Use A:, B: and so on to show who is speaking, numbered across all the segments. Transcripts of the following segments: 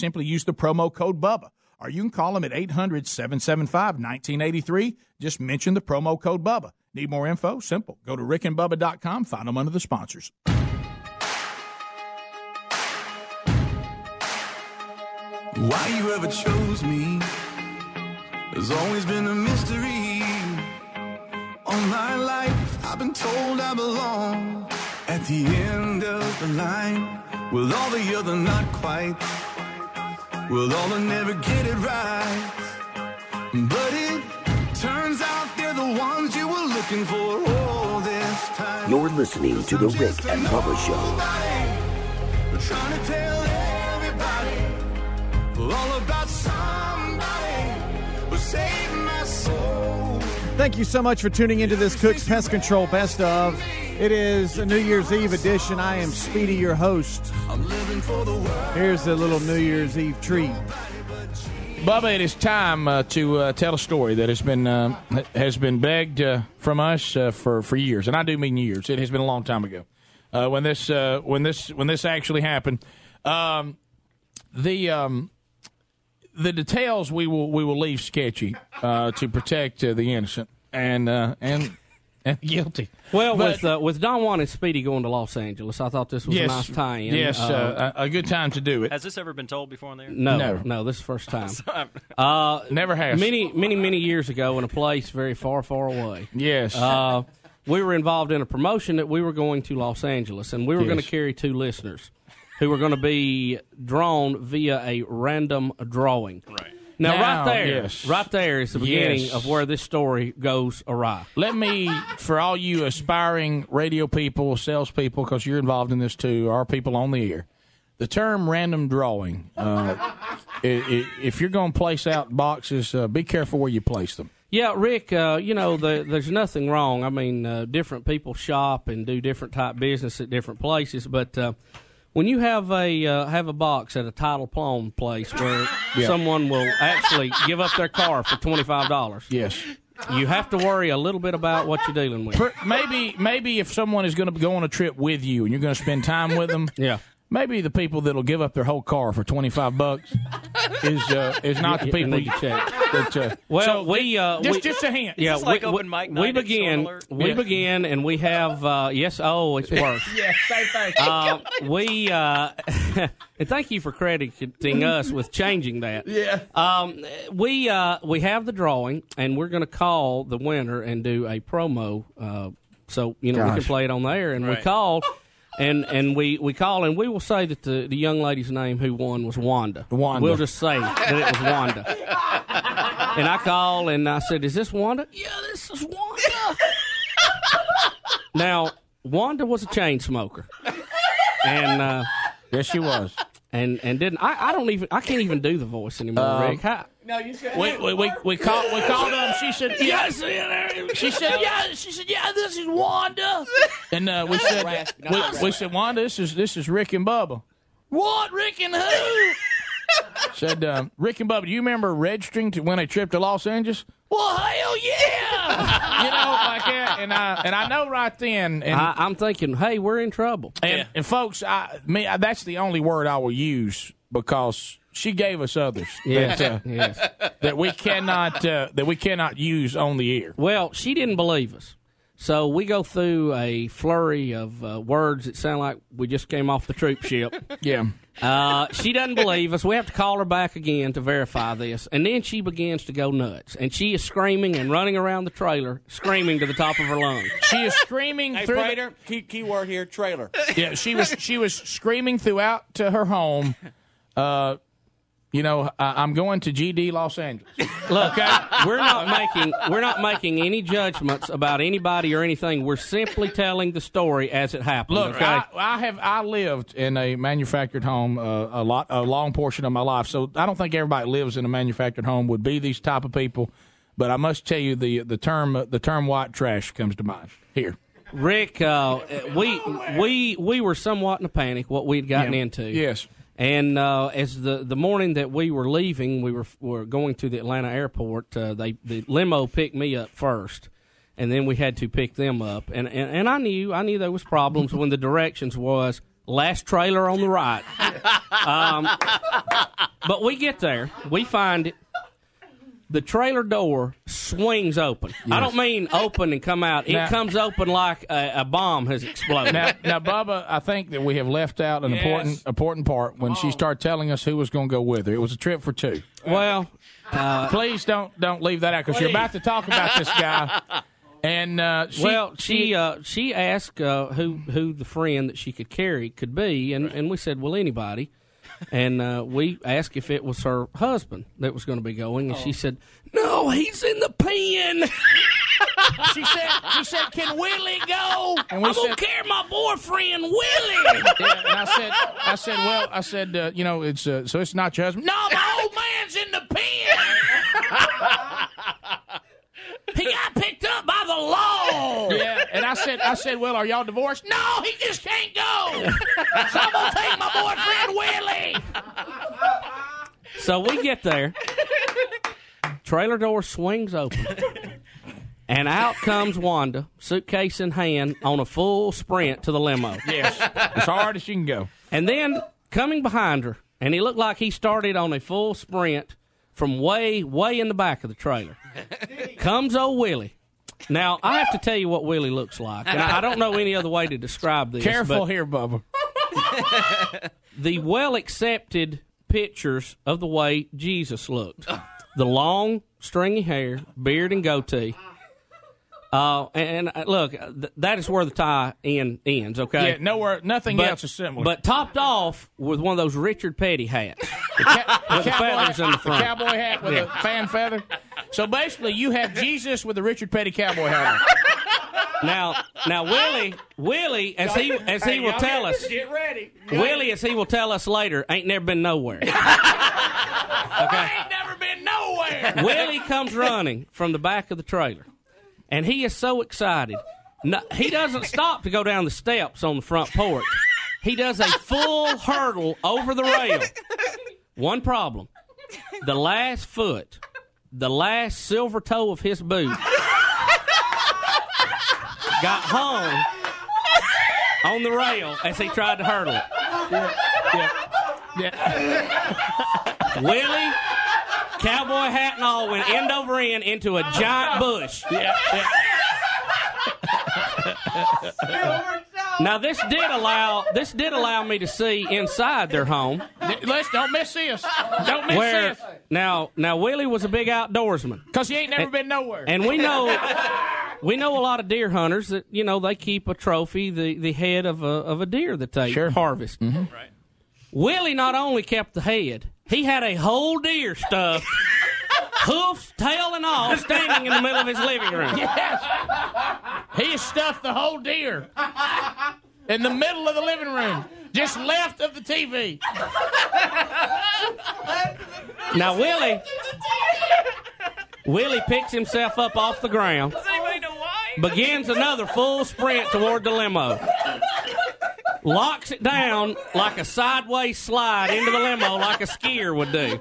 A: Simply use the promo code BUBBA. Or you can call them at 800 775 1983. Just mention the promo code BUBBA. Need more info? Simple. Go to rickandbubba.com, find them under the sponsors.
B: Why you ever chose me has always been a mystery. All my life, I've been told I belong at the end of the line with all the other not quite, with all the never get it right. But it turns out they're the ones you were looking for all this time.
C: You're listening to The Rick and Bubba Show.
B: We're trying to tell everybody all about somebody who saved my soul.
D: Thank you so much for tuning into this Cook's Pest Control Best of. It is a New Year's Eve edition. I am Speedy, your host.
B: The.
D: Here's a little New Year's Eve treat.
A: Bubba, it is time uh, to uh, tell a story that has been uh, has been begged uh, from us uh, for for years, and I do mean years. It has been a long time ago uh, when this when this when this actually happened. Um, the um, the details we will we will leave sketchy to protect the innocent and and and guilty.
E: Well,
A: But-
E: with uh, with Don Juan and Speedy going to Los Angeles, I thought this was
A: yes,
E: a nice tie-in.
A: Yes, uh, a, a good time to do it.
F: Has this ever been told before on there?
E: no,
A: no.
E: no, this is the first time. Uh,
A: Never has.
E: many, many, many years ago, in a place very far, far away.
A: Yes.
E: Uh, we were involved in a promotion that we were going to Los Angeles, and we were
A: Yes.
E: going to carry two listeners who were going to be drawn via a random drawing. Right. Now,
A: Now,
E: right there,
A: yes.
E: right there is the beginning
A: Yes.
E: of where this story goes awry.
A: Let me, for all you aspiring radio people, salespeople, because you're involved in this too, our people on the air, the term random drawing, uh, i i if you're going to place out boxes, uh, be careful where you place them.
E: Yeah, Rick. Uh, you know, the, there's nothing wrong. I mean, uh, different people shop and do different type business at different places, but uh, when you have a uh, have a box at a title plum place where someone will actually give up their car for twenty five dollars,
A: Yes.
E: you have to worry a little bit about what you're dealing with.
A: Maybe, maybe if someone is going to go on a trip with you and you're going to spend time with them,
E: Yeah.
A: Maybe the people that'll give up their whole car for 25 bucks is uh, is not the
E: You- you
A: people
E: need to check.
A: that. Uh,
E: Well,
A: so
E: we uh,
A: just
E: we,
A: just a hint.
E: yeah,
F: this like
E: we,
F: open
E: we,
F: mic
E: we begin. We
A: Yeah.
E: begin, and we have uh, yes. Oh, it's worse.
A: Yes, same thing.
E: Uh, we uh, and thank you for crediting us with changing that.
A: Yeah.
E: Um, we uh, we have the drawing, and we're going to call the winner and do a promo. Uh, so you know we can play it on there, air, and we call. And and we, we call and we will say that the, the young lady's name who won was Wanda.
A: Wanda.
E: We'll just say that it was Wanda. and I call and I said, "Is this Wanda?" Yeah, this is Wanda. now Wanda was a chain smoker, and uh,
A: Yes, she was.
E: and and didn't I? I don't even I can't even do the voice anymore, Rick. How,
A: We we we, we called we called her. She said yes. She said yeah. She said yeah. This is Wanda. And uh, we said we, we said Wanda. This is this is Rick and Bubba. What Rick and who? said um, Rick and Bubba. Do you remember registering to win a trip to Los Angeles? Well, hell yeah! you know, like that. And I and I know right then. And
E: I, I'm thinking, hey, we're in trouble.
A: and, and folks, I me I, that's the only word I will use because she gave us others
E: Yes,
A: that, uh,
E: yes.
A: that we cannot uh, that we cannot use on the air.
E: Well, she didn't believe us. So we go through a flurry of uh, words that sound like we just came off the troop ship.
A: Yeah,
E: Uh, she doesn't believe us. We have to call her back again to verify this. And then she begins to go nuts. And she is screaming and running around the trailer, screaming to the top of her lungs.
A: she is screaming
G: Hey,
A: through. the-
G: Prater, key, key word here, trailer.
A: yeah, she was she was screaming throughout to her home. Uh, you know, I, I'm going to GD Los Angeles.
E: Look, we're not making we're not making any judgments about anybody or anything. We're simply telling the story as it happened.
A: Look,
E: okay?
A: I, I have I lived in a manufactured home uh, a lot a long portion of my life, so I don't think everybody lives in a manufactured home would be these type of people. But I must tell you, the the term the term white trash comes to mind here.
E: Rick, uh, we we we were somewhat in a panic what we'd gotten
A: Yeah.
E: into.
A: Yes.
E: And uh, as the, the morning that we were leaving, we were were going to the Atlanta airport. Uh, they the limo picked me up first, and then we had to pick them up. And and, and I knew I knew there was problems when the directions was last trailer on the right. Um, but we get there, we find it. The trailer door swings open. I don't mean open and come out. It comes open like a, a bomb has exploded.
A: Now, now, Bubba, I think that we have left out an
E: Yes.
A: important important part when she started telling us who was going to go with her. It was a trip for two.
E: well,
A: Please don't don't leave that out because you're about to talk about this guy. And uh, she,
E: well, she uh, she asked uh, who who the friend that she could carry could be, and, and we said, well, anybody. And uh, we asked if it was her husband that was going to be going, and she said, "No, he's in the pen.
A: she said she said, "Can Willie go?" And we
E: I'm gonna
A: said,
E: carry my boyfriend Willie."
A: yeah, and I said, I said, well, I said, uh, you know, it's uh, so it's not your husband. No, my old man's in the pen.
E: he got picked up by the law.
A: Yeah, and I said, I said, well, are y'all divorced? No, he just can't go. So I'm gonna take my boyfriend Willie.
E: So we get there. Trailer door swings open. And out comes Wanda, suitcase in hand, on a full sprint to the limo.
A: Yes, as hard as she can go.
E: And then coming behind her, and he looked like he started on a full sprint from way, way in the back of the trailer, comes old Willie. Now, I have to tell you what Willie looks like. And I I don't know any other way to describe this.
A: Careful here, Bubba.
E: the well accepted pictures of the way Jesus looked. The long, stringy hair, beard, and goatee. Uh, and, and, uh, look, th- that is where the tie end ends. Okay,
A: Yeah, nowhere, nothing
E: but,
A: else is similar.
E: But topped off with one of those Richard Petty hats.
A: the, ca- the
E: feathers
A: hat,
E: in the front.
A: the cowboy hat with a fan feather. So basically, you have Jesus with the Richard Petty cowboy hat. on.
E: Now, now Willie, Willie, as he as he will tell us,
A: Get ready.
E: Willie, as he will tell us later, ain't never been nowhere.
A: I ain't never been nowhere.
E: Willie comes running from the back of the trailer, and he is so excited. No, he doesn't stop to go down the steps on the front porch. He does a full hurdle over the rail. One problem: the last foot, the last silver toe of his boot, got hung on the rail as he tried to hurdle it.
A: Yeah.
E: Willie, cowboy hat and all, went end over end into a giant bush.
A: Yeah, yeah.
E: Now this did allow this did allow me to see inside their home
A: Let's don't miss this. Don't miss
E: where
A: this.
E: now now Willie was a big outdoorsman
A: Because he ain't never been nowhere.
E: and we know we know a lot of deer hunters that you know they keep a trophy the, the head of a of a deer that they
A: Sure.
E: harvest. Right. Willie not only kept the head, he had a whole deer stuffed, hoofs, tail, and all, standing in the middle of his living room.
A: yes. He stuffed the whole deer in the middle of the living room, just left of the TV.
E: Now Willie, Willie picks himself up off the ground, begins another full sprint toward the limo, locks it down like a sideways slide into the limo, like a skier would do,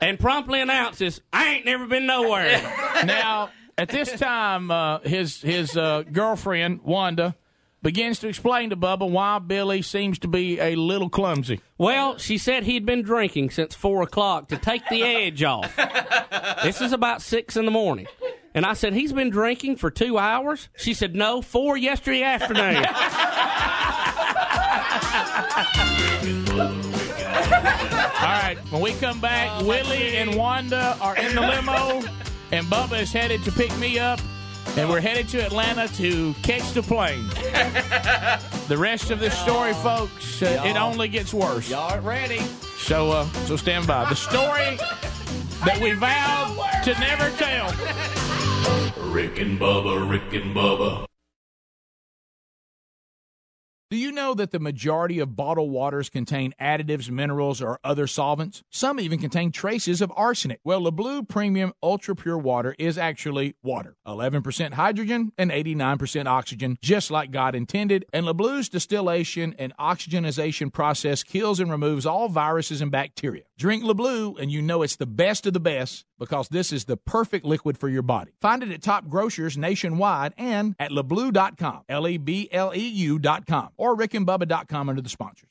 E: and promptly announces, "I ain't never been nowhere."
A: Now, at this time, uh, his his uh, girlfriend Wanda begins to explain to Bubba why Billy seems to be a little clumsy.
E: Well, she said he'd been drinking since four o'clock to take the edge off. This is about six in the morning. And I said, He's been drinking for two hours? She said, No, four yesterday afternoon.
A: All right, when we come back, Willie and Wanda are in the limo, and Bubba is headed to pick me up, and we're headed to Atlanta to catch the plane. the rest of this story, folks, uh, it only gets worse.
G: Y'all ready?
A: So, uh, so stand by. The story that we vowed to never tell.
B: Rick and Bubba, Rick and Bubba.
A: Do you know that the majority of bottled waters contain additives, minerals, or other solvents? Some even contain traces of arsenic. Well, LeBleu Premium Ultra Pure Water is actually water 11% hydrogen and 89% oxygen, just like God intended. And LeBleu's distillation and oxygenization process kills and removes all viruses and bacteria. Drink LeBleu, and you know it's the best of the best because this is the perfect liquid for your body. Find it at top grocers nationwide and at lebleu.com, L E B L E U.com, or rickandbubba.com under the sponsors.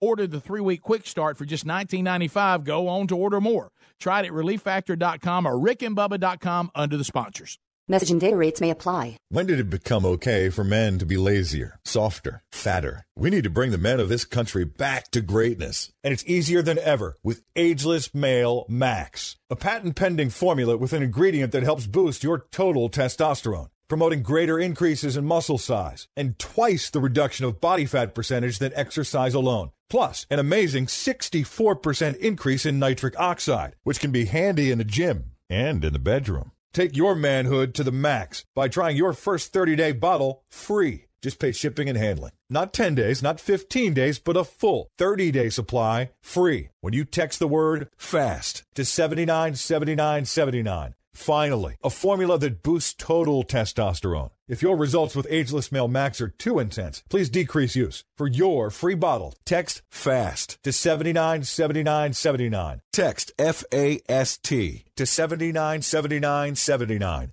A: ordered the three week quick start for just $19.95 go on to order more. Try it at relieffactor.com or rickandbubba.com under the sponsors.
F: Message and data rates may apply.
H: When did it become okay for men to be lazier, softer, fatter? We need to bring the men of this country back to greatness. And it's easier than ever with Ageless Male Max, a patent pending formula with an ingredient that helps boost your total testosterone promoting greater increases in muscle size and twice the reduction of body fat percentage than exercise alone. Plus, an amazing 64% increase in nitric oxide, which can be handy in the gym and in the bedroom. Take your manhood to the max by trying your first 30 day bottle free. Just pay shipping and handling. Not 10 days, not 15 days, but a full 30 day supply free when you text the word FAST to 797979. Finally, a formula that boosts total testosterone. If your results with Ageless Male Max are too intense, please decrease use. For your free bottle, text FAST to 797979. Text F A S T to 797979.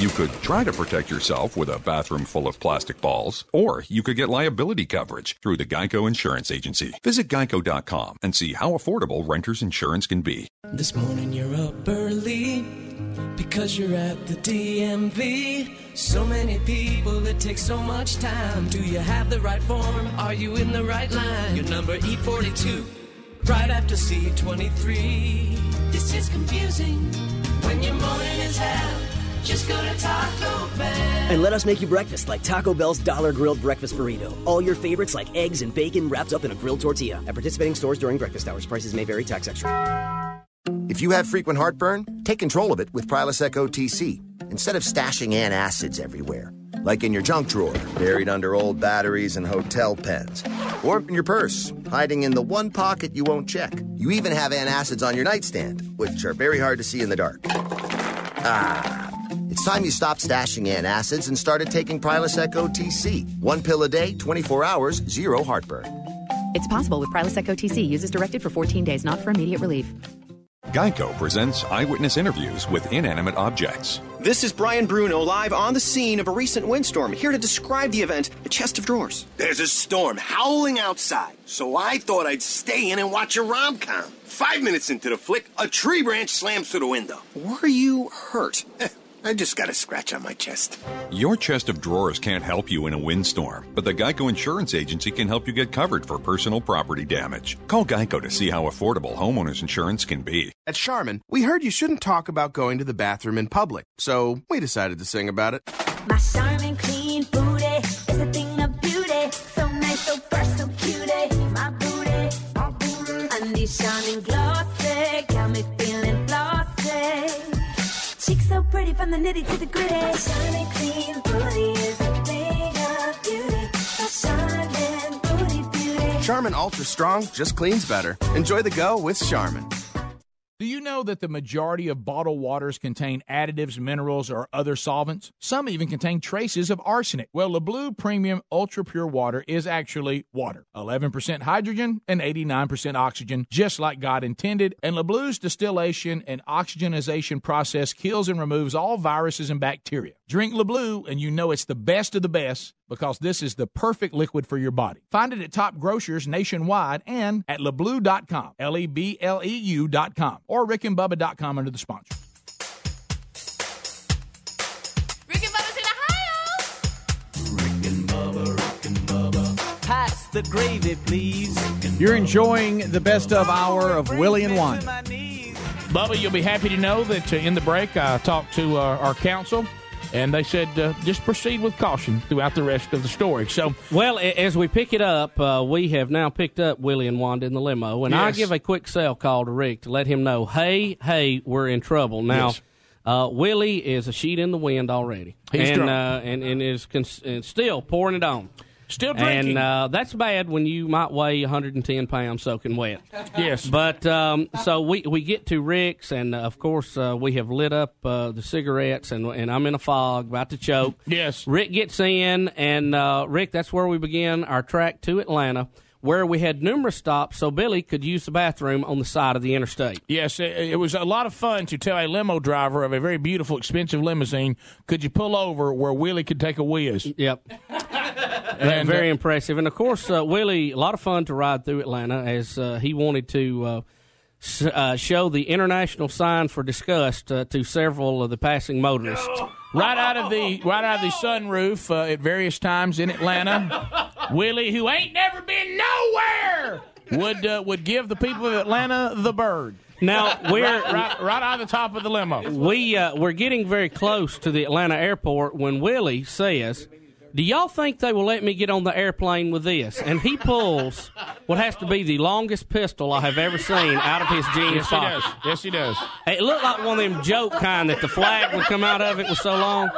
I: You could try to protect yourself with a bathroom full of plastic balls, or you could get liability coverage through the Geico Insurance Agency. Visit geico.com and see how affordable renter's insurance can be.
J: This morning you're up early because you're at the DMV. So many people, it takes so much time. Do you have the right form? Are you in the right line? Your number E42, right after C23. This is confusing when your morning is hell. Just go to Taco Bell.
K: And let us make you breakfast like Taco Bell's Dollar Grilled Breakfast Burrito. All your favorites like eggs and bacon wrapped up in a grilled tortilla. At participating stores during breakfast hours, prices may vary, tax extra.
L: If you have frequent heartburn, take control of it with Prilosec OTC instead of stashing antacids everywhere, like in your junk drawer, buried under old batteries and hotel pens, or in your purse, hiding in the one pocket you won't check. You even have antacids on your nightstand, which are very hard to see in the dark. Ah. It's time you stopped stashing antacids and started taking Prilosec OTC. One pill a day, 24 hours, zero heartburn.
M: It's possible with Prilosec OTC. Uses directed for 14 days, not for immediate relief.
I: Geico presents eyewitness interviews with inanimate objects.
N: This is Brian Bruno live on the scene of a recent windstorm, here to describe the event, a chest of drawers.
O: There's a storm howling outside, so I thought I'd stay in and watch a rom com. Five minutes into the flick, a tree branch slams through the window.
N: Were you hurt?
O: I just got a scratch on my chest.
I: Your chest of drawers can't help you in a windstorm, but the Geico Insurance Agency can help you get covered for personal property damage. Call Geico to see how affordable homeowners insurance can be.
P: At Charmin, we heard you shouldn't talk about going to the bathroom in public, so we decided to sing about it.
Q: My Charmin from the nitty to the gritty. Shining clean booty is a thing of beauty. My Charmin booty beauty.
P: Charmin Ultra Strong just cleans better. Enjoy the go with Charmin.
A: Do you know that the majority of bottled waters contain additives, minerals, or other solvents? Some even contain traces of arsenic. Well, LeBleu Premium Ultra Pure Water is actually water 11% hydrogen and 89% oxygen, just like God intended. And LeBleu's distillation and oxygenization process kills and removes all viruses and bacteria. Drink LeBleu, and you know it's the best of the best because this is the perfect liquid for your body. Find it at top grocers nationwide and at lebleu.com, L E B L E U.com, or rickandbubba.com under the sponsor.
R: Rick and Bubba's in Ohio.
J: Rick and Bubba, Rick and Bubba. Pass the gravy, please.
D: You're enjoying the best of hour of Willie and Wanda.
A: Bubba, you'll be happy to know that uh, in the break I talked to uh, our counsel and they said uh, just proceed with caution throughout the rest of the story. So,
E: Well, as we pick it up, uh, we have now picked up Willie and Wanda in the limo, and I give a quick cell call to Rick to let him know, hey, hey, we're in trouble now.
A: Yes.
E: Uh, Willie is a sheet in the wind already,
A: He's
E: and uh, and and is cons- and still pouring it on.
A: Still drinking.
E: and uh, that's bad when you might weigh 110 pounds soaking wet.
A: Yes.
E: but um, so we we get to Rick's, and uh, of course uh, we have lit up uh, the cigarettes, and and I'm in a fog, about to choke.
A: Yes.
E: Rick gets in, and uh, Rick, that's where we begin our track to Atlanta, where we had numerous stops so Billy could use the bathroom on the side of the interstate.
A: Yes, it, it was a lot of fun to tell a limo driver of a very beautiful, expensive limousine, could you pull over where Willie could take a whiz?
E: Yep.
A: And,
E: very
A: uh,
E: impressive. And of course, uh, Willie, a lot of fun to ride through Atlanta as uh, he wanted to uh, uh, show the international sign for disgust uh, to several of the passing motorists.
A: right out of the right out of the sunroof uh, at various times in Atlanta. Willie, who ain't never been nowhere, would uh, would give the people of Atlanta the bird.
E: Now we're
A: right, right, right out of the top of the limo.
E: we uh, we're getting very close to the Atlanta airport when Willie says, "Do y'all think they will let me get on the airplane with this?" And he pulls what has to be the longest pistol I have ever seen out of his jeans
A: Yes, he
E: pocket.
A: does. Yes, he does.
E: It looked like one of them joke kind that the flag would come out of it was so long.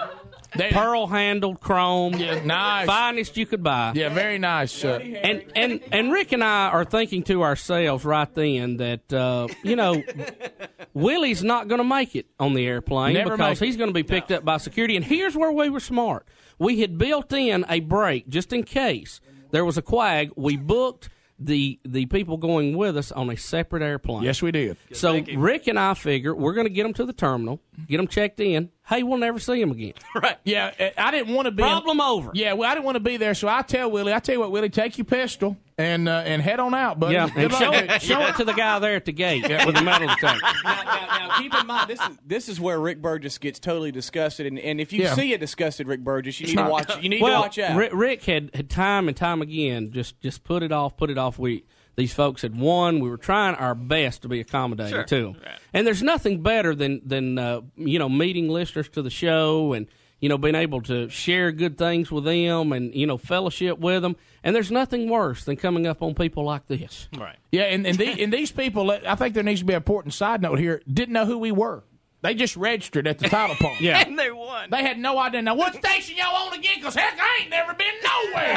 E: Pearl handled, chrome, Yeah,
A: nice,
E: finest you could buy.
A: Yeah, very nice. Uh,
E: And and and Rick and I are thinking to ourselves right then that uh, you know Willie's not going to make it on the airplane
A: Never
E: because he's going to be picked up by security. And here's where we were smart: we had built in a break just in case there was a quag. We booked the the people going with us on a separate airplane.
A: Yes, we did.
E: So Rick and I figure we're going to get them to the terminal, get them checked in. Hey, we'll never see them again.
A: Right. Yeah, I didn't want to be
E: Problem over.
A: Yeah, well, I didn't want to be there, so I tell Willie, I tell you what, Willie, take your pistol and uh, and head on out, buddy.
E: Yeah, and show it, show it to the guy there at the gate with the metal detector.
G: now, now, now, keep in mind, this is this is where Rick Burgess gets totally disgusted, and, and if you
E: Yeah.
G: see a disgusted Rick Burgess, you
E: It's
G: need to watch. You need
E: well,
G: to watch out.
E: Rick, Rick had, had time and time again just just put it off, put it off. We these folks had won. We were trying our best to be accommodating
G: Sure.
E: to them, and there's nothing better than than uh, you know meeting listeners to the show and you know being able to share good things with them and you know fellowship with them. And there's nothing worse than coming up on people like this.
A: Right. Yeah, and and, the, and these people, I think there needs to be an important side note here. Didn't know who we were. They just registered at the title pump.
E: Yeah.
G: and they won.
A: They had no idea. Now, what station y'all on again? Because heck, I ain't never been nowhere. ain't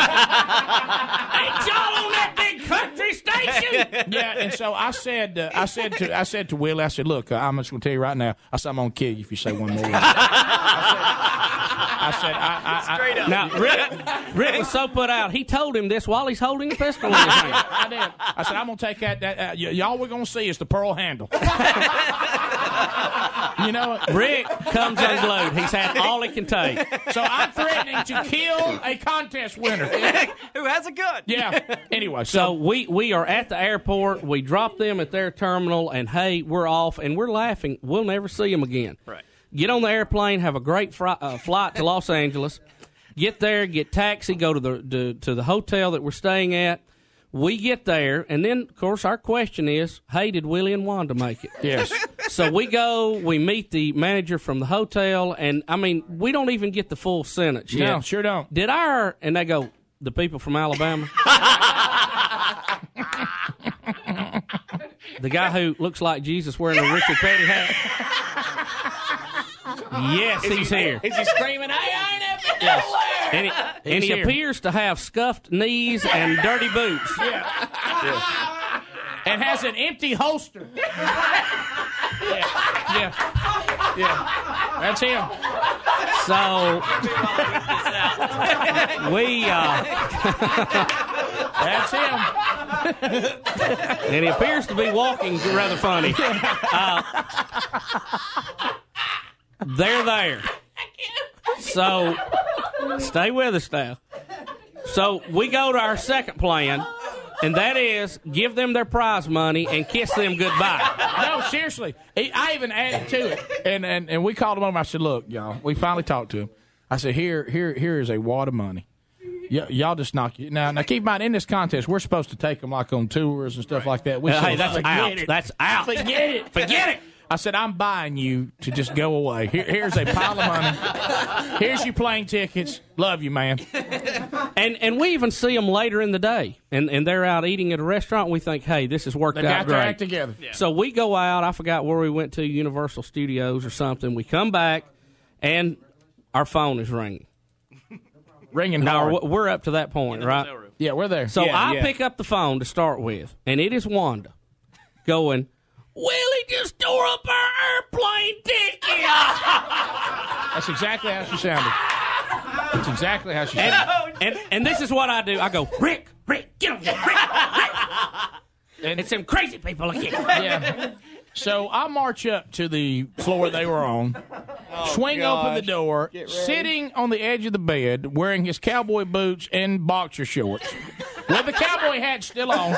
A: y'all on that big country station? yeah, and so I said, uh, I said to, I said to Willie, I said, look, uh, I'm just going to tell you right now. I said, I'm going to kill you if you say one more word. I said, I, I,
G: Straight up.
E: Now, Rick, Rick was so put out. He told him this while he's holding the pistol in his hand.
A: I did. I said, I'm going to take that. that uh, y- y'all we're going to see is the pearl handle. you know, what?
E: Rick comes unglued. He's had all he can take.
A: So I'm threatening to kill a contest winner.
G: Who has a gun?
A: Yeah. Anyway,
E: So we we are at the airport. We drop them at their terminal, and hey, we're off, and we're laughing. We'll never see them again.
G: Right.
E: Get on the airplane, have a great uh, flight to Los Angeles. Get there, get taxi, go to the to, to the hotel that we're staying at. We get there, and then of course our question is, hey, did Willie and Wanda make it?
A: Yes.
E: So we go, we meet the manager from the hotel, and I mean, we don't even get the full sentence yet.
A: No, sure don't.
E: Did our and they go the people from Alabama? the guy who looks like Jesus wearing a Richard Petty hat. Yes,
G: Is he-
E: he's here.
G: Is he screaming? I ain't never been
E: Yes.
G: nowhere.
E: And he, and he appears to have scuffed knees and dirty boots.
A: Yeah. And has an empty holster. yeah. Yeah. Yeah. That's him.
E: So we uh,
A: That's him.
E: and he appears to be walking rather funny. Uh, they're there. So stay with us now. So we go to our second plan, and that is give them their prize money and kiss them goodbye.
A: No, seriously. He, I even added to it, and, and and we called him over. I said, "Look, y'all, we finally talked to him." I said, "Here, here, here is a wad of money. Y- y'all just knock you now. Now, keep in mind, in this contest, we're supposed to take them like on tours and stuff like that. We said,
E: hey, that's out. That's out.
A: Forget it.
E: Forget it.
A: I said, I'm buying you to just go away. Here, here's a pile of money. Here's your plane tickets. Love you, man.
E: And and we even see them later in the day, and, and they're out eating at a restaurant. And we think, hey, this has worked
A: They
E: out
A: got their
E: great.
A: act together.
E: So we go out. I forgot where we went to, Universal Studios or something. We come back, and our phone is ringing.
A: Ringing
E: now
A: hard.
E: we're- we're up to that point, right?
A: Yeah, we're there.
E: So
A: Yeah,
E: I
A: yeah.
E: pick up the phone to start with, and it is Wanda going. Willie just tore up our airplane ticket.
A: That's exactly how she sounded. That's exactly how she sounded.
E: and and this is what I do. I go, Rick, Rick, get over here, Rick, Rick.
A: And
E: it's them crazy people again.
A: Yeah. So I march up to the floor they were on, swing open the door, sitting on the edge of the bed, wearing his cowboy boots and boxer shorts, with the cowboy hat still on.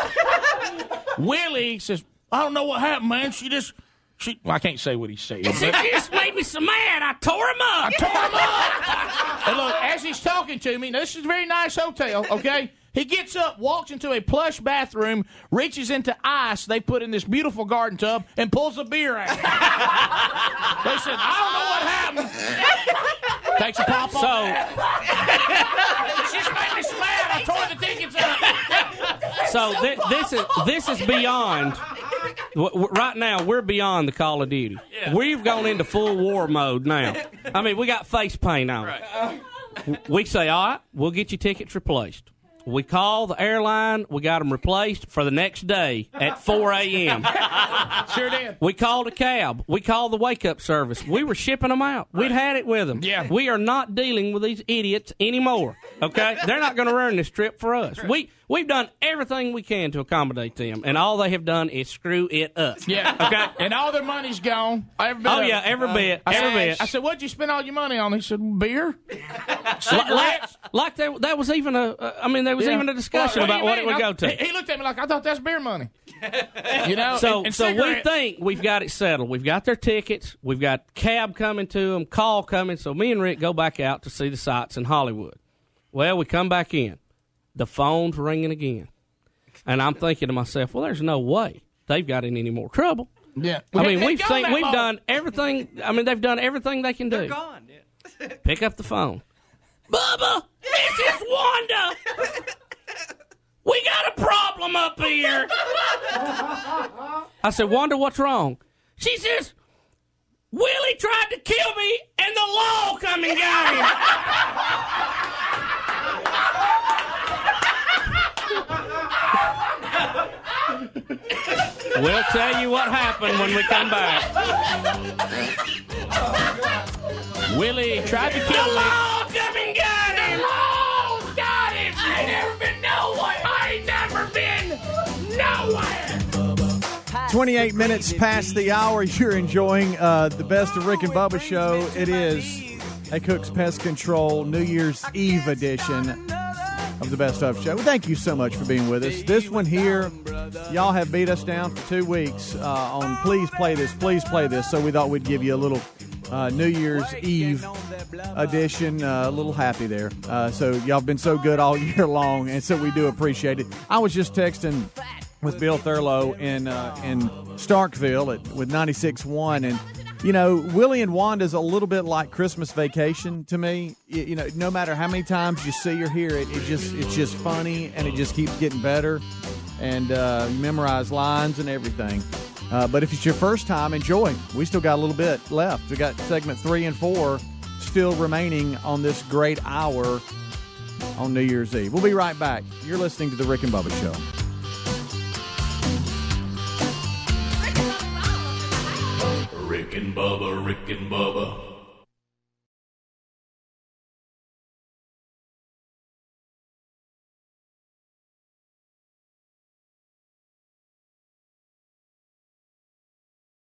A: Willie says, "I don't know what happened, man. She just." She, well, I can't say what he said.
E: He said,
A: but-
E: "You just made me so mad. I tore him up.
A: I tore him up. and look, as he's talking to me, now this is a very nice hotel, okay? He gets up, walks into a plush bathroom, reaches into ice they put in this beautiful garden tub, and pulls a beer out. they said, I don't know what happened. Takes a pop
E: So-
A: It's just made me so mad. I tore the tickets up.
E: So thi- this is this is beyond. w- Right now, we're beyond the Call of Duty. We've gone into full war mode now. I mean, we got face paint on. We say, all right, we'll get your tickets replaced. We call the airline. We got them replaced for the next day at 4 a.m.
A: Sure did.
E: We called a cab. We called the wake up service. We were shipping them out. We'd had it with them.
A: Yeah.
E: We are not dealing with these idiots anymore. Okay? They're not going to run this trip for us. We we've done everything we can to accommodate them, and all they have done is screw it up.
A: Yeah.
E: Okay.
A: And all their money's gone. Every bit
E: Oh,
A: of
E: yeah,
A: it.
E: every bit,
A: I
E: every
A: said,
E: bit.
A: I said, "What'd you spend all your money on?" He said, "Beer."
E: Like, like that, that was even a. Uh, I mean, there was
A: Yeah.
E: even a discussion
A: Well,
E: about what it would
A: mean?
E: go to.
A: He, he looked at me like I thought that's beer money. You know.
E: So,
A: and, and
E: so we think we've got it settled. We've got their tickets. We've got cab coming to them, call coming. So me and Rick go back out to see the sights in Hollywood. Well, we come back in. The phone's ringing again, and I'm thinking to myself, well, there's no way they've got in any more trouble.
A: Yeah.
E: I mean, we've seen, we've
A: long.
E: done everything. I mean, they've done everything they can do. Pick up the phone. Bubba, this is Wanda. We got a problem up here. I said, Wanda, what's wrong? She says, Willie tried to kill me, and the law come and got him. We'll tell you what happened when we come back.
A: Willie tried to kill
E: The
A: me.
E: law come and got him.
J: Oh, got him! I ain't never been nowhere! I ain't never been nowhere!
D: 28 minutes past the hour. You're enjoying uh, the best of Rick and Bubba show. It is a Cook's Pest Control New Year's Eve edition of the Best of Show. Thank you so much for being with us. This one here, y'all have beat us down for two weeks uh, on please play this, please play this. So we thought we'd give you a little uh, New Year's Eve edition, uh, a little happy there. Uh, so y'all have been so good all year long, and so we do appreciate it. I was just texting with Bill Thurlow in uh, in Starkville at, with 96.1 and you know Willie and Wanda's a little bit like Christmas Vacation to me. Y- You, know, no matter how many times you see or hear it, it just it's just funny and it just keeps getting better. And uh, memorize lines and everything. Uh, but if it's your first time, enjoy. We still got a little bit left. We got segment three and four still remaining on this great hour on New Year's Eve. We'll be right back. You're listening to the Rick and Bubba Show.
J: Rick and Bubba, Rick and Bubba.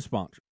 S: sponsor.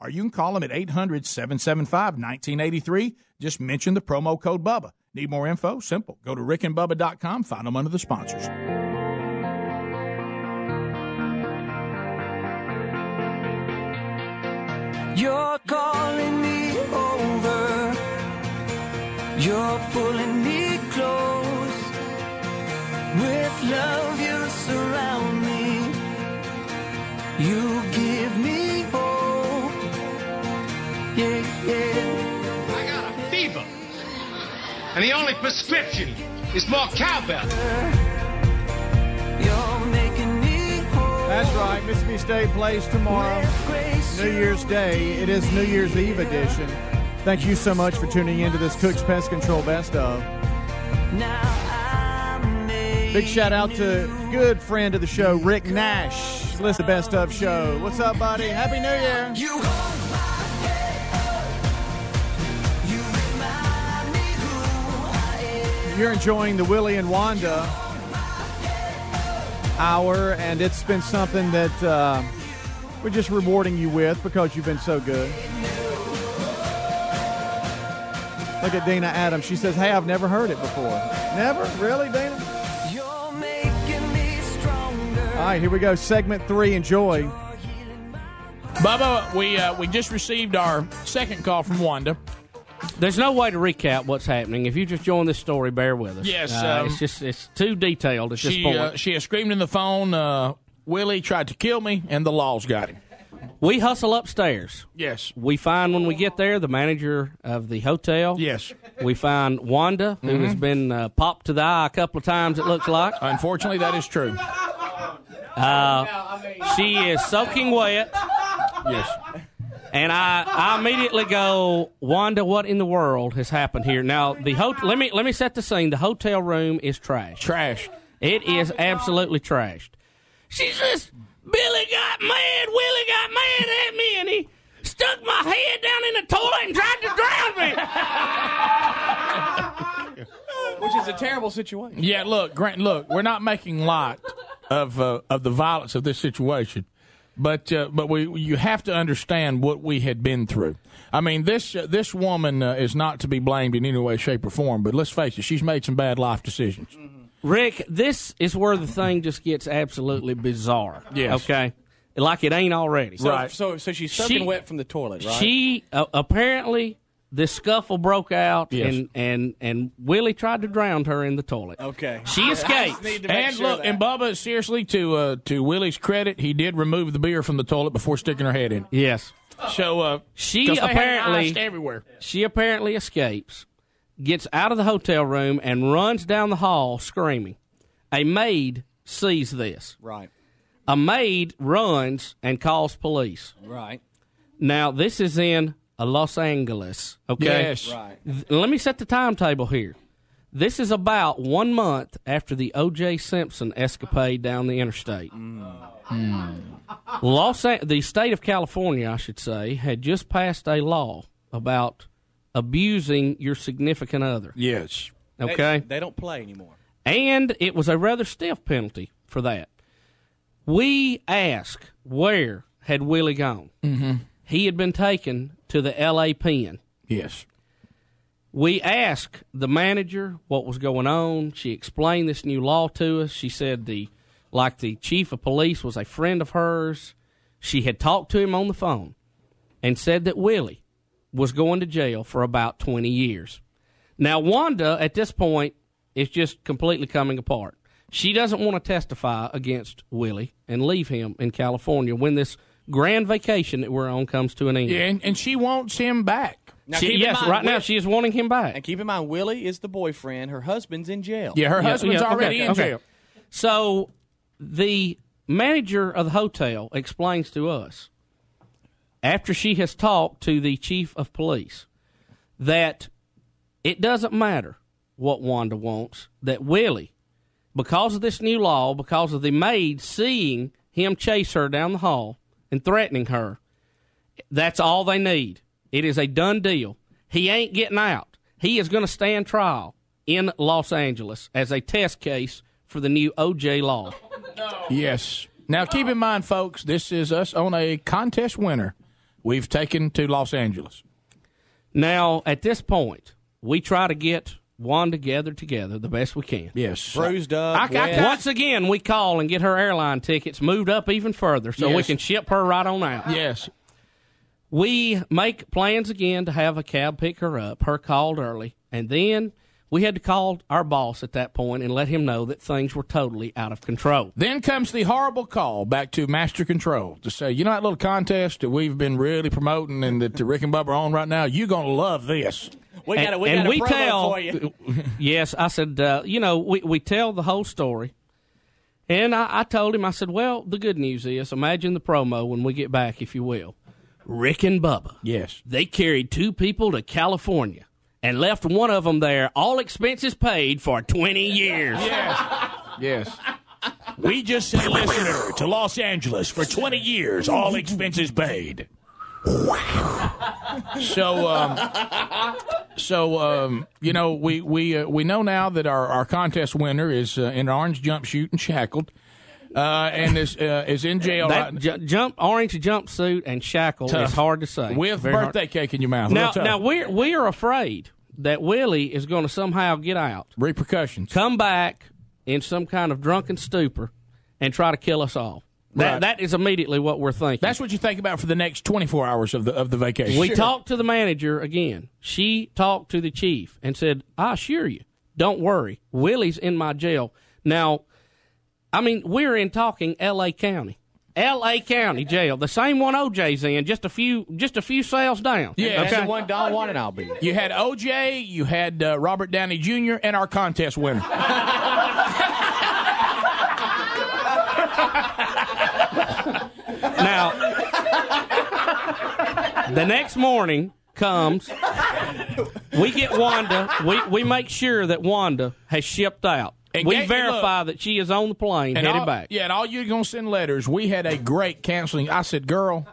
A: Or you can call them at 800 775 1983. Just mention the promo code BUBBA. Need more info? Simple. Go to rickandbubba.com, find them under the sponsors.
J: You're calling me over. You're pulling me close. With love, you surround me. You give me
T: And the only prescription is more cowbell.
D: That's right. Mississippi State plays tomorrow, New Year's Day. It is New Year's Eve edition. Thank you so much for tuning in to this Cook's Pest Control Best of. Big shout out to good friend of the show, Rick Nash. List the Best of show. What's up, buddy? Happy New Year. You're enjoying the Willie and Wanda hour, and it's been something that uh, we're just rewarding you with because you've been so good. Look at Dana Adams. She says, Hey, I've never heard it before. Never? Really, Dina? All right, here we go. Segment three. Enjoy.
A: Bubba, we uh, we just received our second call from Wanda.
E: There's no way to recap what's happening. If you just join this story, bear with us.
A: Yes,
E: Uh,
A: um,
E: it's just it's too detailed at this
A: She
E: point.
A: uh, she has screamed in the phone. Uh, Willie tried to kill me, and the laws got him.
E: we hustle upstairs.
A: Yes.
E: We find when we get there the manager of the hotel.
A: Yes.
E: We find Wanda, who has
A: Mhm.
E: been uh, popped to the eye a couple of times. It looks like.
A: Unfortunately, that is true.
E: Uh, she is soaking wet.
A: Yes.
E: And I, I immediately go, Wanda, what in the world has happened here? Now the ho- let me let me set the scene. The hotel room is trash.
A: Trash.
E: It is absolutely trashed. She says, Billy got mad. Willie got mad at me, and he stuck my head down in the toilet and tried to drown me.
G: Which is a terrible situation.
A: Yeah, look, Grant. Look, we're not making light of uh, of the violence of this situation, but uh, but we you have to understand what we had been through. I mean, this uh, this woman uh, is not to be blamed in any way, shape, or form. But let's face it, she's made some bad life decisions.
E: Rick, this is where the thing just gets absolutely bizarre.
A: Yes.
E: Okay. Like it ain't already.
G: So, so, so she's soaking
E: She-
G: wet from the toilet, right?
E: She uh, apparently this scuffle broke out,
A: Yes.
E: and and and Willie tried to drown her in the toilet.
G: Okay.
E: She
G: I
E: escaped.
G: need to make
A: And
G: sure
A: look,
G: that-
A: and Bubba, seriously, to uh, to Willie's credit, he did remove the beer from the toilet before sticking her head in.
E: Yes.
A: So uh,
E: She
A: 'cause they had
E: apparently
A: everywhere.
E: She apparently escapes, gets out of the hotel room, and runs down the hall screaming. A maid sees this.
G: Right.
E: A maid runs and calls police.
G: Right.
E: Now this is in uh, Los Angeles. Okay.
G: Yes. Right.
E: Th- Let me set the timetable here. This is about one month after the O.J. Simpson escapade down the interstate. Los An- the state of California, I should say, had just passed a law about abusing your significant other.
A: Yes.
E: Okay.
G: They, they don't play anymore.
E: And it was a rather stiff penalty for that. We ask where had Willie gone.
A: Mm-hmm.
E: He had been taken to the L.A. pen.
A: Yes.
E: We asked the manager what was going on. She explained this new law to us. She said the like the chief of police was a friend of hers. She had talked to him on the phone and said that Willie was going to jail for about 20 years. Now Wanda at this point is just completely coming apart. She doesn't want to testify against Willie and leave him in California when this grand vacation that we're on comes to an end.
A: Yeah, and, and she wants him back.
G: Now,
E: She- yes,
G: mind,
E: right now she is wanting him back.
G: And keep in mind, Willie is the boyfriend. Her husband's in jail.
A: Yeah, her
E: Yeah,
A: husband's
E: yeah, okay,
A: already in
E: okay.
A: jail.
E: So the manager of the hotel explains to us after she has talked to the chief of police that it doesn't matter what Wanda wants, that Willie, because of this new law, because of the maid seeing him chase her down the hall and threatening her, that's all they need. It is a done deal. He ain't getting out. He is going to stand trial in Los Angeles as a test case for the new OJ law.
A: Yes. Now, keep in mind, folks, this is us on a contest winner. We've taken to Los Angeles.
E: Now, at this point, we try to get Wanda together together the best we can.
A: Yes.
G: Bruised up.
E: I, I, once again, we call and get her airline tickets moved up even further so we can ship her right on out.
A: Yes.
E: We make plans again to have a cab pick her up. Her called early, and then we had to call our boss at that point and let him know that things were totally out of control.
A: Then comes the horrible call back to Master Control to say, you know that little contest that we've been really promoting and that Rick and Bubba are on right now? You're going to love this.
G: We got a, we
E: and
G: got a
E: we
G: promo
E: tell,
G: for you.
E: yes, I said, uh, you know, we, we tell the whole story. And I, I told him, I said, well, the good news is, imagine the promo when we get back, if you will. Rick and Bubba.
A: Yes.
E: They carried two people to California and left one of them there, all expenses paid for 20 years.
A: Yes. Yes. We just sent a listener to Los Angeles for 20 years, all expenses paid. Wow. So, um, so um, you know, we we uh, we know now that our, our contest winner is uh, in orange jumpsuit and shackled, uh, and is uh, is in jail.
E: That
A: right-
E: ju- jump orange jumpsuit and shackle
A: Tough.
E: is hard to say.
A: with
E: Very hard.
A: birthday cake in your mouth.
E: Now, now we're we are afraid that Willie is going to somehow get out,
A: repercussions,
E: come back in some kind of drunken stupor, and try to kill us all. That
A: Right.
E: that is immediately what we're thinking.
A: That's what you think about for the next 24 hours of the of the vacation.
E: We talked to the manager again. She talked to the chief and said, I assure you, don't worry. Willie's in my jail. Now, I mean, we're in talking L.A. County. L.A. County jail, the same one OJ's in, just a few, just a few cells down.
A: Yeah,
E: okay.
G: Don wanted I'll be.
A: You had OJ, you had uh, Robert Downey Jr., and our contest winner.
E: Now, the next morning comes. We get Wanda. We we make sure that Wanda has shipped out.
A: And
E: we
A: get-
E: verify that she is on the plane
A: And
E: headed
A: all,
E: back.
A: Yeah, and all you're gonna send letters. We had a great counseling. I said, girl,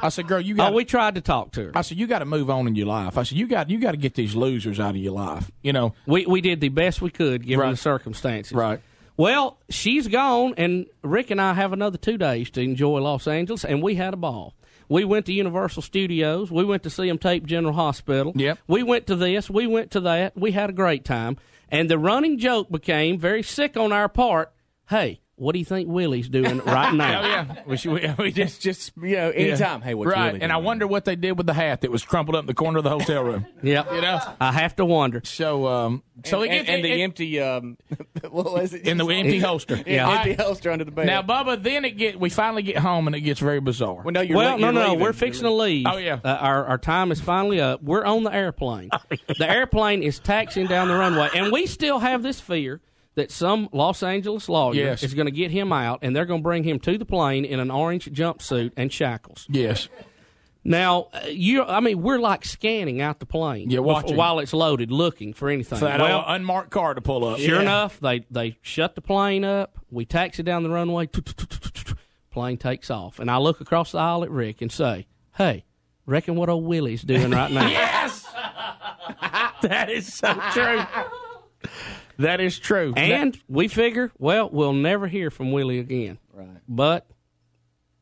A: I said, girl, you got.
E: Oh, we tried to talk to her.
A: I said, you got to move on in your life. I said, you got you got to get these losers out of your life. You know,
E: We we did the best we could given the circumstances.
A: Right.
E: Well, she's gone, and Rick and I have another two days to enjoy Los Angeles, and we had a ball. We went to Universal Studios. We went to see them tape General Hospital.
A: Yep.
E: We went to this. We went to that. We had a great time. And the running joke became very sick on our part. Hey, what do you think Willie's doing right now?
A: Oh yeah, we, should, we, we just
G: Just you know, anytime. Hey, what's
A: right?
G: Willie
A: and I wonder what they did with the hat that was crumpled up in the corner of the hotel room.
E: Yep.
A: you know.
E: I have to wonder.
A: So, um, so
G: and,
A: it
G: and,
A: gets
G: and the
A: it-
G: empty um, what was it?
A: in the empty holster.
G: Yeah, empty holster under the bed.
A: Now, Bubba, then it get we finally get home and it gets very bizarre.
G: well, no, you're
E: well,
G: li-
E: no,
G: you're
E: no,
G: leaving.
E: we're fixing to leave.
A: Oh, yeah.
E: Uh, our our time is finally up. We're on the airplane.
A: Oh,
E: The airplane is taxiing down the runway, and we still have this fear that some Los Angeles lawyer
A: Yes.
E: is going to get him out, and they're going to bring him to the plane in an orange jumpsuit and shackles.
A: Yes.
E: Now, you, I mean, we're like scanning out the plane
A: Yeah, watching.
E: while it's loaded, looking for anything.
A: That
E: well,
A: unmarked car to pull up.
E: Sure
A: Yeah.
E: enough, they they shut the plane up. We taxi down the runway. Plane takes off, and I look across the aisle at Rick and say, "Hey, reckon what old Willie's doing right now?"
A: Yes. that is so true. That is true.
E: And we figure, well, we'll never hear from Willie again.
G: Right.
E: But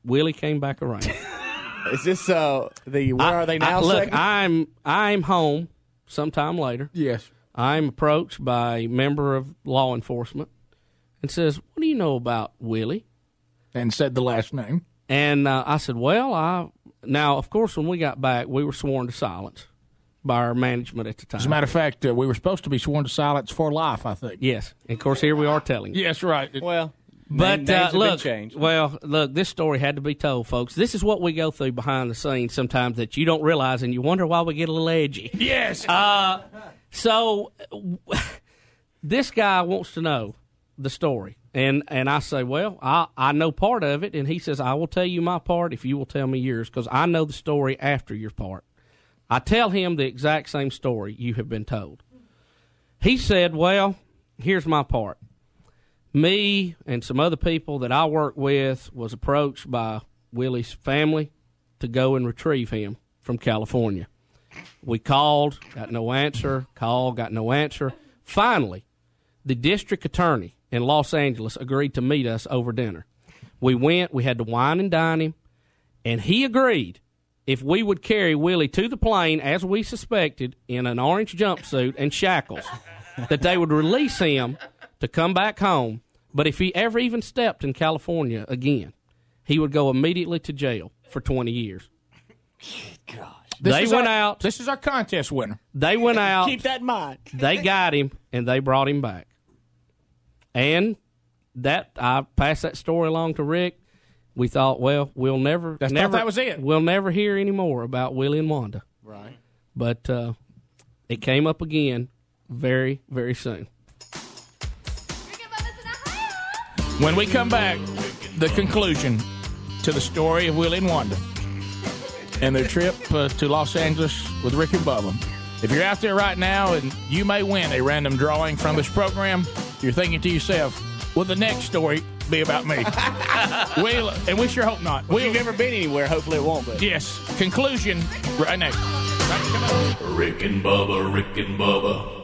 E: Willie came back around.
G: Is this uh the where are they now?
E: I, look,
G: segment?
E: I'm I'm home sometime later.
A: yes.
E: I'm approached by a member of law enforcement and says, "What do you know about Willie?"
A: And said the last name.
E: And uh, I said, "Well, I now, of course, when we got back, we were sworn to silence by our management at the time.
A: As a matter of fact, uh, we were supposed to be sworn to silence for life. I think.
E: yes, and of course, here we are telling you.
A: Yes, right.
G: well,
E: But
G: names
E: uh,
G: have
E: look,
G: changed.
E: well, look, this story had to be told, folks. This is what we go through behind the scenes sometimes that you don't realize, and you wonder why we get a little edgy.
A: Yes.
E: Uh, so this guy wants to know the story, and and I say, well, I I know part of it, and he says, I will tell you my part if you will tell me yours, because I know the story after your part. I tell him the exact same story you have been told. He said, well, here's my part. Me and some other people that I work with was approached by Willie's family to go and retrieve him from California. We called, got no answer, called, got no answer. Finally, the district attorney in Los Angeles agreed to meet us over dinner. We went, we had to wine and dine him, and he agreed if we would carry Willie to the plane as we suspected in an orange jumpsuit and shackles, that they would release him to come back home. But if he ever even stepped in California again, he would go immediately to jail for 20 years.
A: This
E: they went
A: our-
E: out.
A: This is our contest winner.
E: They went out.
G: Keep that in mind.
E: they got him and they brought him back. And that I passed that story along to Rick. We thought, well, we'll never,
A: That's-
E: never
A: that was it.
E: We'll never hear any more about Willie and Wanda.
G: Right.
E: But uh, it came up again very, very soon.
A: When we come back, the conclusion to the story of Willie and Wanda and their trip uh, to Los Angeles with Rick and Bubba. If you're out there right now and you may win a random drawing from this program, you're thinking to yourself, well, the next story be about me? we'll, and we sure hope not.
G: Well, if you've never been anywhere, hopefully it won't be.
A: Yes. Conclusion right now.
J: Rick and Bubba, Rick and Bubba.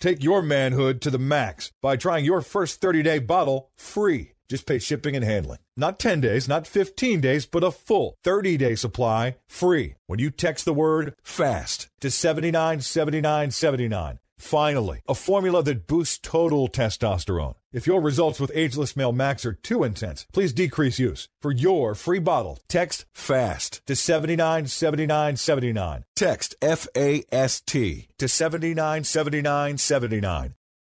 H: Take your manhood to the max by trying your first 30 day bottle free. Just pay shipping and handling. Not 10 days, not 15 days, but a full 30 day supply free when you text the word FAST to 797979. Finally, a formula that boosts total testosterone. If your results with Ageless Male Max are too intense, please decrease use. For your free bottle, text FAST to 797979. Text F A S T to 797979.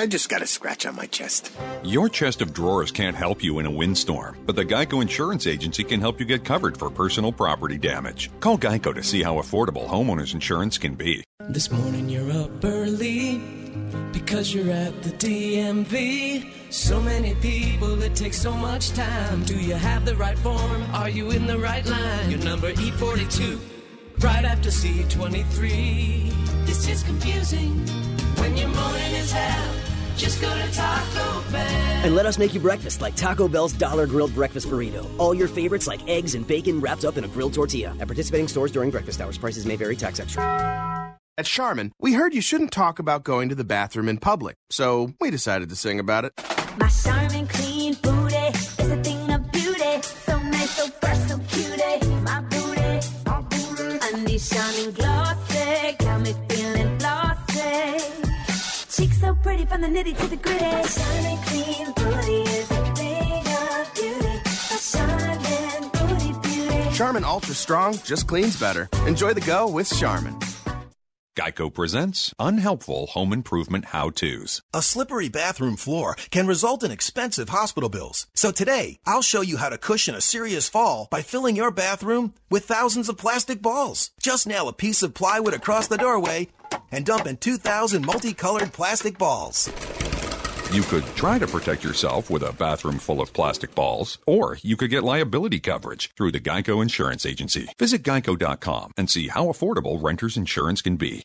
O: I just got a scratch on my chest.
I: Your chest of drawers can't help you in a windstorm, but the Geico Insurance Agency can help you get covered for personal property damage. Call Geico to see how affordable homeowners insurance can be.
J: This morning you're up early because you're at the DMV. So many people, it takes so much time. Do you have the right form? Are you in the right line? Your number E42, right after C23. This is confusing when your morning is hell. Just go to Taco Bell.
K: And let us make you breakfast like Taco Bell's Dollar Grilled Breakfast Burrito. All your favorites like eggs and bacon wrapped up in a grilled tortilla. At participating stores during breakfast hours, prices may vary, tax extra.
P: At Charmin, we heard you shouldn't talk about going to the bathroom in public, so we decided to sing about it.
Q: My charming clean booty is a thing of beauty. So nice, so fresh, so cutie. My booty, my booty. And these shining glossy Cheeks pretty from the nitty to the gritty. My charming clean booty is a thing of beauty. My charming booty beauty.
P: Charmin Ultra Strong just cleans better. Enjoy the go with Charmin.
I: Geico presents unhelpful home improvement how to's.
U: A slippery bathroom floor can result in expensive hospital bills. So today, I'll show you how to cushion a serious fall by filling your bathroom with thousands of plastic balls. Just nail a piece of plywood across the doorway and dump in 2,000 multicolored plastic balls.
I: You could try to protect yourself with a bathroom full of plastic balls, or you could get liability coverage through the Geico Insurance Agency. Visit geico.com and see how affordable renter's insurance can be.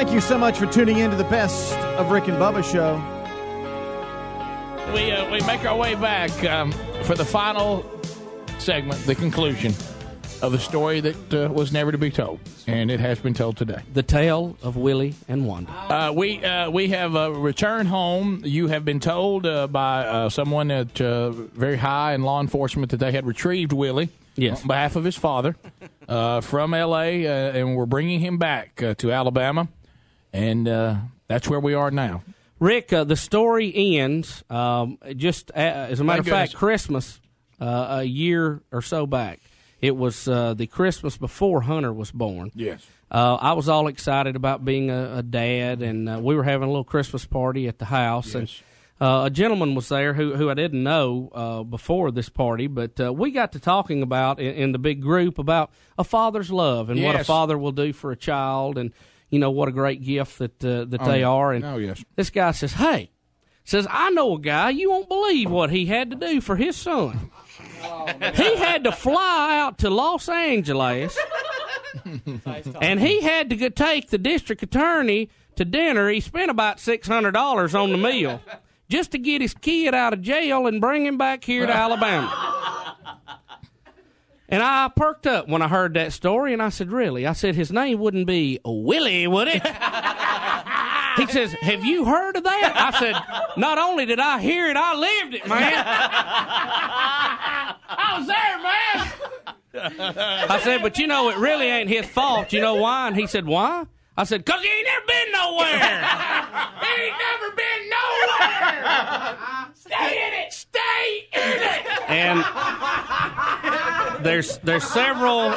D: Thank you so much for tuning in to the best of Rick and Bubba show.
A: We, uh, we make our way back um, for the final segment, the conclusion of the story that uh, was never to be told, and it has been told today.
E: The tale of Willie and Wanda.
A: Uh, we uh, we have uh, returned home. You have been told uh, by uh, someone at uh, very high in law enforcement that they had retrieved Willie.
E: Yes.
A: on behalf of his father uh, from L.A. Uh, and we're bringing him back uh, to Alabama, and uh, that's where we are now.
E: Rick, uh, the story ends um, just a as a matter
A: Thank
E: of fact,
A: goodness.
E: Christmas uh, a year or so back. It was uh, the Christmas before Hunter was born.
A: Yes.
E: Uh, I was all excited about being a, a dad, and uh, we were having a little Christmas party at the house. And uh, a gentleman was there who, who I didn't know uh, before this party, but uh, we got to talking about in, in the big group about a father's love and what a
A: Yes.
E: father will do for a child, and you know what a great gift that uh, that
A: Oh,
E: they are. And
A: Oh, yes.
E: this guy says, "Hey." Says, I know a guy, you won't believe what he had to do for his son. he had to fly out to Los Angeles and he had to go take the district attorney to dinner. He spent about six hundred dollars on the meal just to get his kid out of jail and bring him back here to Alabama. And I perked up when I heard that story, and I said, "Really?" I said, "His name wouldn't be Willie, would it?" He says, "Have you heard of that?" I said, "Not only did I hear it, I lived it, man." I was there, man. I said, but you know, it really ain't his fault. You know why? And he said, why? I said, because he ain't never been nowhere. he ain't never been nowhere. Stay in it. Stay in it. And there's there's several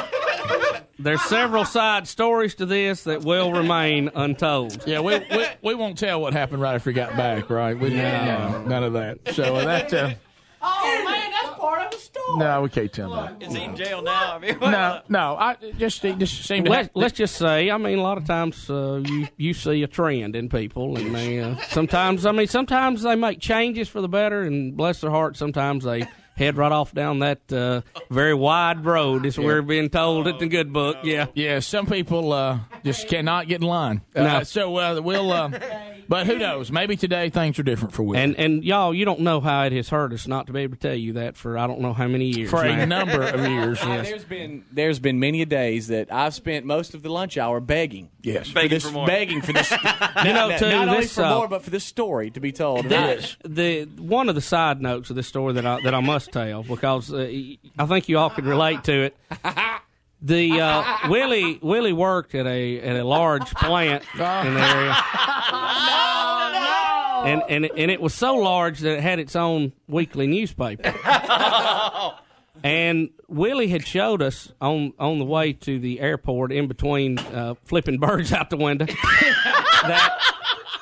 E: there's several side stories to this that will remain untold.
A: Yeah, we, we we won't tell what happened right after we got back, right? We, no. none of that. So uh, that uh,
R: Oh man, that's part of the story.
A: no, we can't tell that.
V: Is he in jail now? I mean,
A: No, no, I just it just seemed to
E: Let,
A: have,
E: let's just say, I mean, a lot of times uh, you you see a trend in people, and they uh, sometimes, I mean, sometimes they make changes for the better, and bless their heart, sometimes they head right off down that uh, very wide road. As we're being told in the good book. Yeah,
A: yeah. Some people uh, just cannot get in line.
E: No.
A: Uh, so uh, we'll. Uh, but who knows? Maybe today things are different for Will.
E: And and y'all, you don't know how it has hurt us not to be able to tell you that for I don't know how many years.
A: For a number of years.
G: Uh, There's been there's been many a days that I've spent most of the lunch hour begging.
A: Yes, Begging
G: for this, begging for this.
E: You know,
G: not,
E: too,
G: not only
E: this,
G: for
E: uh,
G: more, but for this story to be told.
E: The, the one of the side notes of this story that I that I must tell because uh, I think you all could relate to it. The uh, Willie Willie worked at a at a large plant in the area, and and and it was so large that it had its own weekly newspaper. And Willie had showed us on on the way to the airport, in between uh, flipping birds out the window, that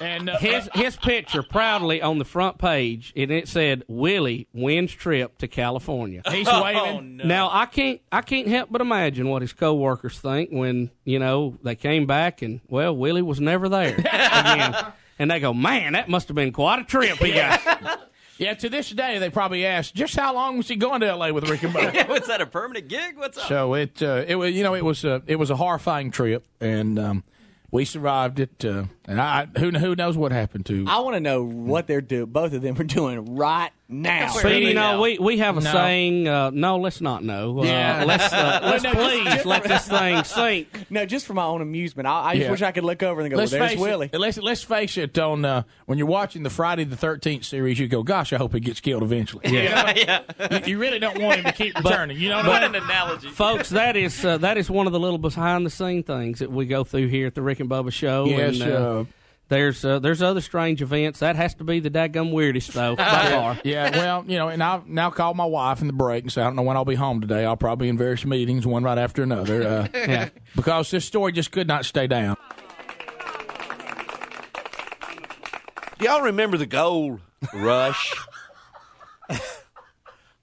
A: and uh,
E: his his picture proudly on the front page, and it said Willie wins trip to California.
A: He's waving.
E: Now I can't I can't help but imagine what his coworkers think when you know they came back and well Willie was never there again, and they go, man, that must have been quite a trip he got.
A: Yeah, to this day they probably ask just how long was he going to L.A. with Rick and Bubba.
V: was that a permanent gig? What's up?
A: So it uh, it was you know it was a it was a horrifying trip, and um, we survived it, uh, and I who who knows what happened to.
G: I want to know what they're doing. Both of them are doing right now.
E: Speedy, you know, we, we have a
G: No.
E: saying. Uh, no, let's not know. Uh,
G: Yeah.
E: let's uh, let's
G: No, just-
E: please
G: just-
E: let this thing sink.
G: No, just for my own amusement. I, I just wish I could look over and go,
A: Let's
G: well, there's
A: face
G: Willie.
A: it. Let's let's face it. On uh, when you're watching the Friday the Thirteenth series, you go, "Gosh, I hope he gets killed eventually."
E: Yeah.
A: You, you really don't want him to keep returning. You know what I mean?
V: analogy,
E: folks. That is uh, that is one of the little behind the scene things that we go through here at the Rick and Bubba Show.
A: Yes,
E: and,
A: uh,
E: there's uh, there's other strange events. That has to be the dadgum weirdest though. by far.
A: yeah, well, you know, and I've now called my wife in the break and say I don't know when I'll be home today. I'll probably be in various meetings, one right after another. Uh,
E: Yeah.
A: because this story just could not stay down.
V: Do y'all remember the gold rush?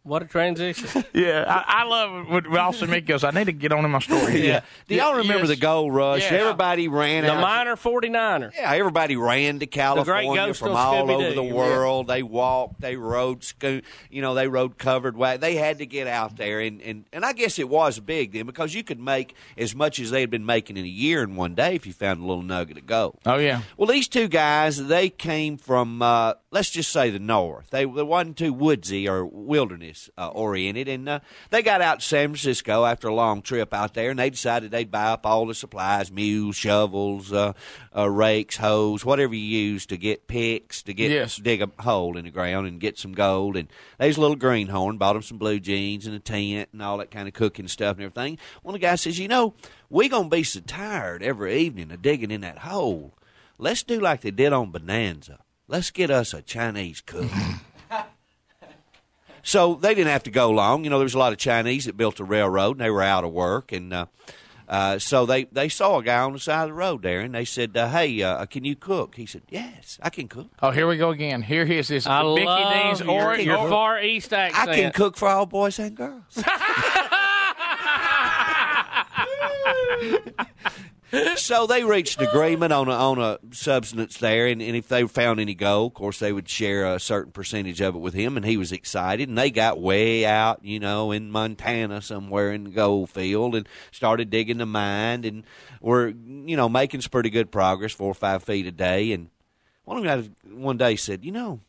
E: What a transition!
A: Yeah, I, I love what when Austin Mick goes. I need to get on in my story.
V: Yeah. Do y'all remember
A: Yes.
V: the gold rush?
A: Yeah.
V: Everybody ran
E: The
V: out.
E: minor 49er.
V: Yeah, everybody ran to California
E: ghost
V: from all
E: Scooby-Doo.
V: over the
E: Yeah.
V: world. They walked, they rode, sco- you know, they rode covered wagon. They had to get out there, and, and and I guess it was big then because you could make as much as they had been making in a year in one day if you found a little nugget of gold.
A: Oh yeah.
V: Well, these two guys, they came from, uh, let's just say the north. They, they wasn't too woodsy or wilderness uh, oriented, and uh, they got out to San Francisco after a long trip out there, and they decided they'd buy up all the supplies: mules, shovels, uh, uh, rakes, hoes, whatever you use to get picks to get
A: Yes.
V: dig a hole in the ground and get some gold. And there's a little greenhorn, bought him some blue jeans and a tent and all that kind of cooking stuff and everything. One of the guys says, you know, we're gonna be so tired every evening of digging in that hole. Let's do like they did on Bonanza. Let's get us a Chinese cook. so they didn't have to go long. You know, there was a lot of Chinese that built a railroad, and they were out of work, and uh, uh, so they they saw a guy on the side of the road there, and they said, uh, "Hey, uh, can you cook?" He said, "Yes, I can cook."
A: Oh, here we go again. Here he is. This
E: I
A: Mickey
E: love
A: D's
E: your,
A: or,
E: your
A: or-
E: Far East accent.
V: I can cook for all boys and girls. so they reached an agreement on a, on a substance there, and, and if they found any gold, of course, they would share a certain percentage of it with him, and he was excited. And they got way out, you know, in Montana somewhere in the gold field, and started digging the mine, and were, you know, making some pretty good progress, four or five feet a day. And one of them guys one day said, "You know,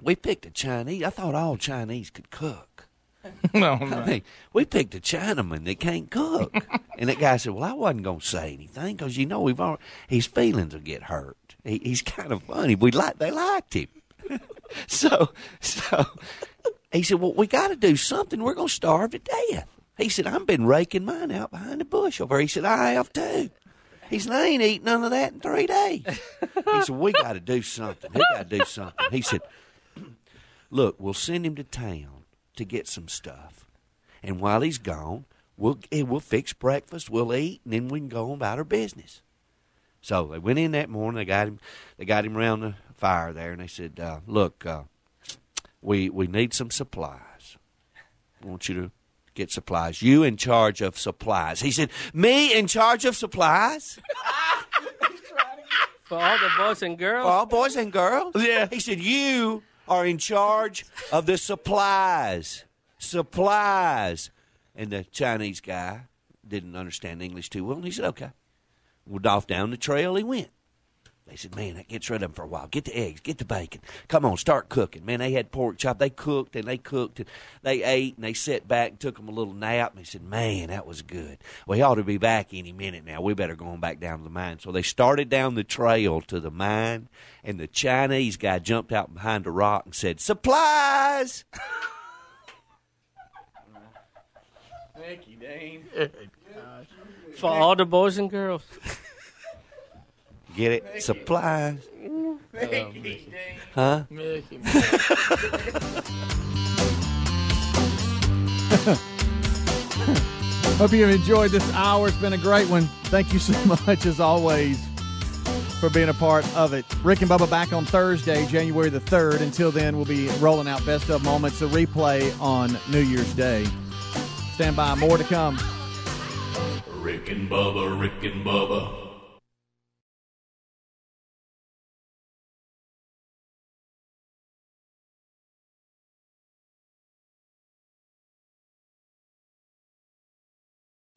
V: we picked a Chinese. I thought all Chinese could cook."
A: no,
V: I mean, we picked a Chinaman that can't cook. and that guy said, Well, I wasn't going to say anything because, you know, we've already, his feelings will get hurt. He, he's kind of funny. We like, They liked him. so, so he said, Well, we got to do something. We're going to starve to death. He said, I've been raking mine out behind the bush over. here." He said, I have too. He said, I ain't eaten none of that in three days. He said, We got to do something. We got to do something. He said, Look, we'll send him to town to get some stuff. And while he's gone, we'll eh, we'll fix breakfast, we'll eat, and then we can go on about our business. So they went in that morning. They got him. They got him around the fire there, and they said, uh, "Look, uh, we we need some supplies. I want you to get supplies. You in charge of supplies." He said, "Me in charge of supplies."
E: For all the boys and girls.
V: For all boys and girls? Yeah. He said, You are in charge of the supplies. Supplies. And the Chinese guy didn't understand English too well, and he said, Okay. Well, off down the trail he went. They said, Man, that gets rid of them for a while. Get the eggs, get the bacon. Come on, start cooking. Man, they had pork chop. They cooked and they cooked and they ate and they sat back and took them a little nap. And they said, Man, that was good. We ought to be back any minute now. We better go on back down to the mine. So they started down the trail to the mine, and the Chinese guy jumped out behind a rock and said, Supplies!
G: Thank you, Dane.
E: For all the boys and girls.
V: Get it? Supplies.
G: Thank you, Dane.
V: Huh?
D: Hope you've enjoyed this hour. It's been a great one. Thank you so much, as always, for being a part of it. Rick and Bubba back on Thursday, January the 3rd. Until then, we'll be rolling out best of moments, a replay on New Year's Day. Stand by, more to come.
B: Rick and Bubba, Rick and Bubba.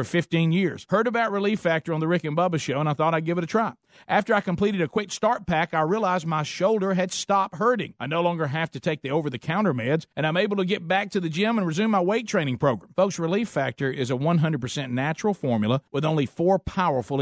A: over 15 years. Heard about Relief Factor on the Rick and Bubba show, and I thought I'd give it a try. After I completed a quick start pack, I realized my shoulder had stopped hurting. I no longer have to take the over the counter meds, and I'm able to get back to the gym and resume my weight training program. Folks, Relief Factor is a 100% natural formula with only four powerful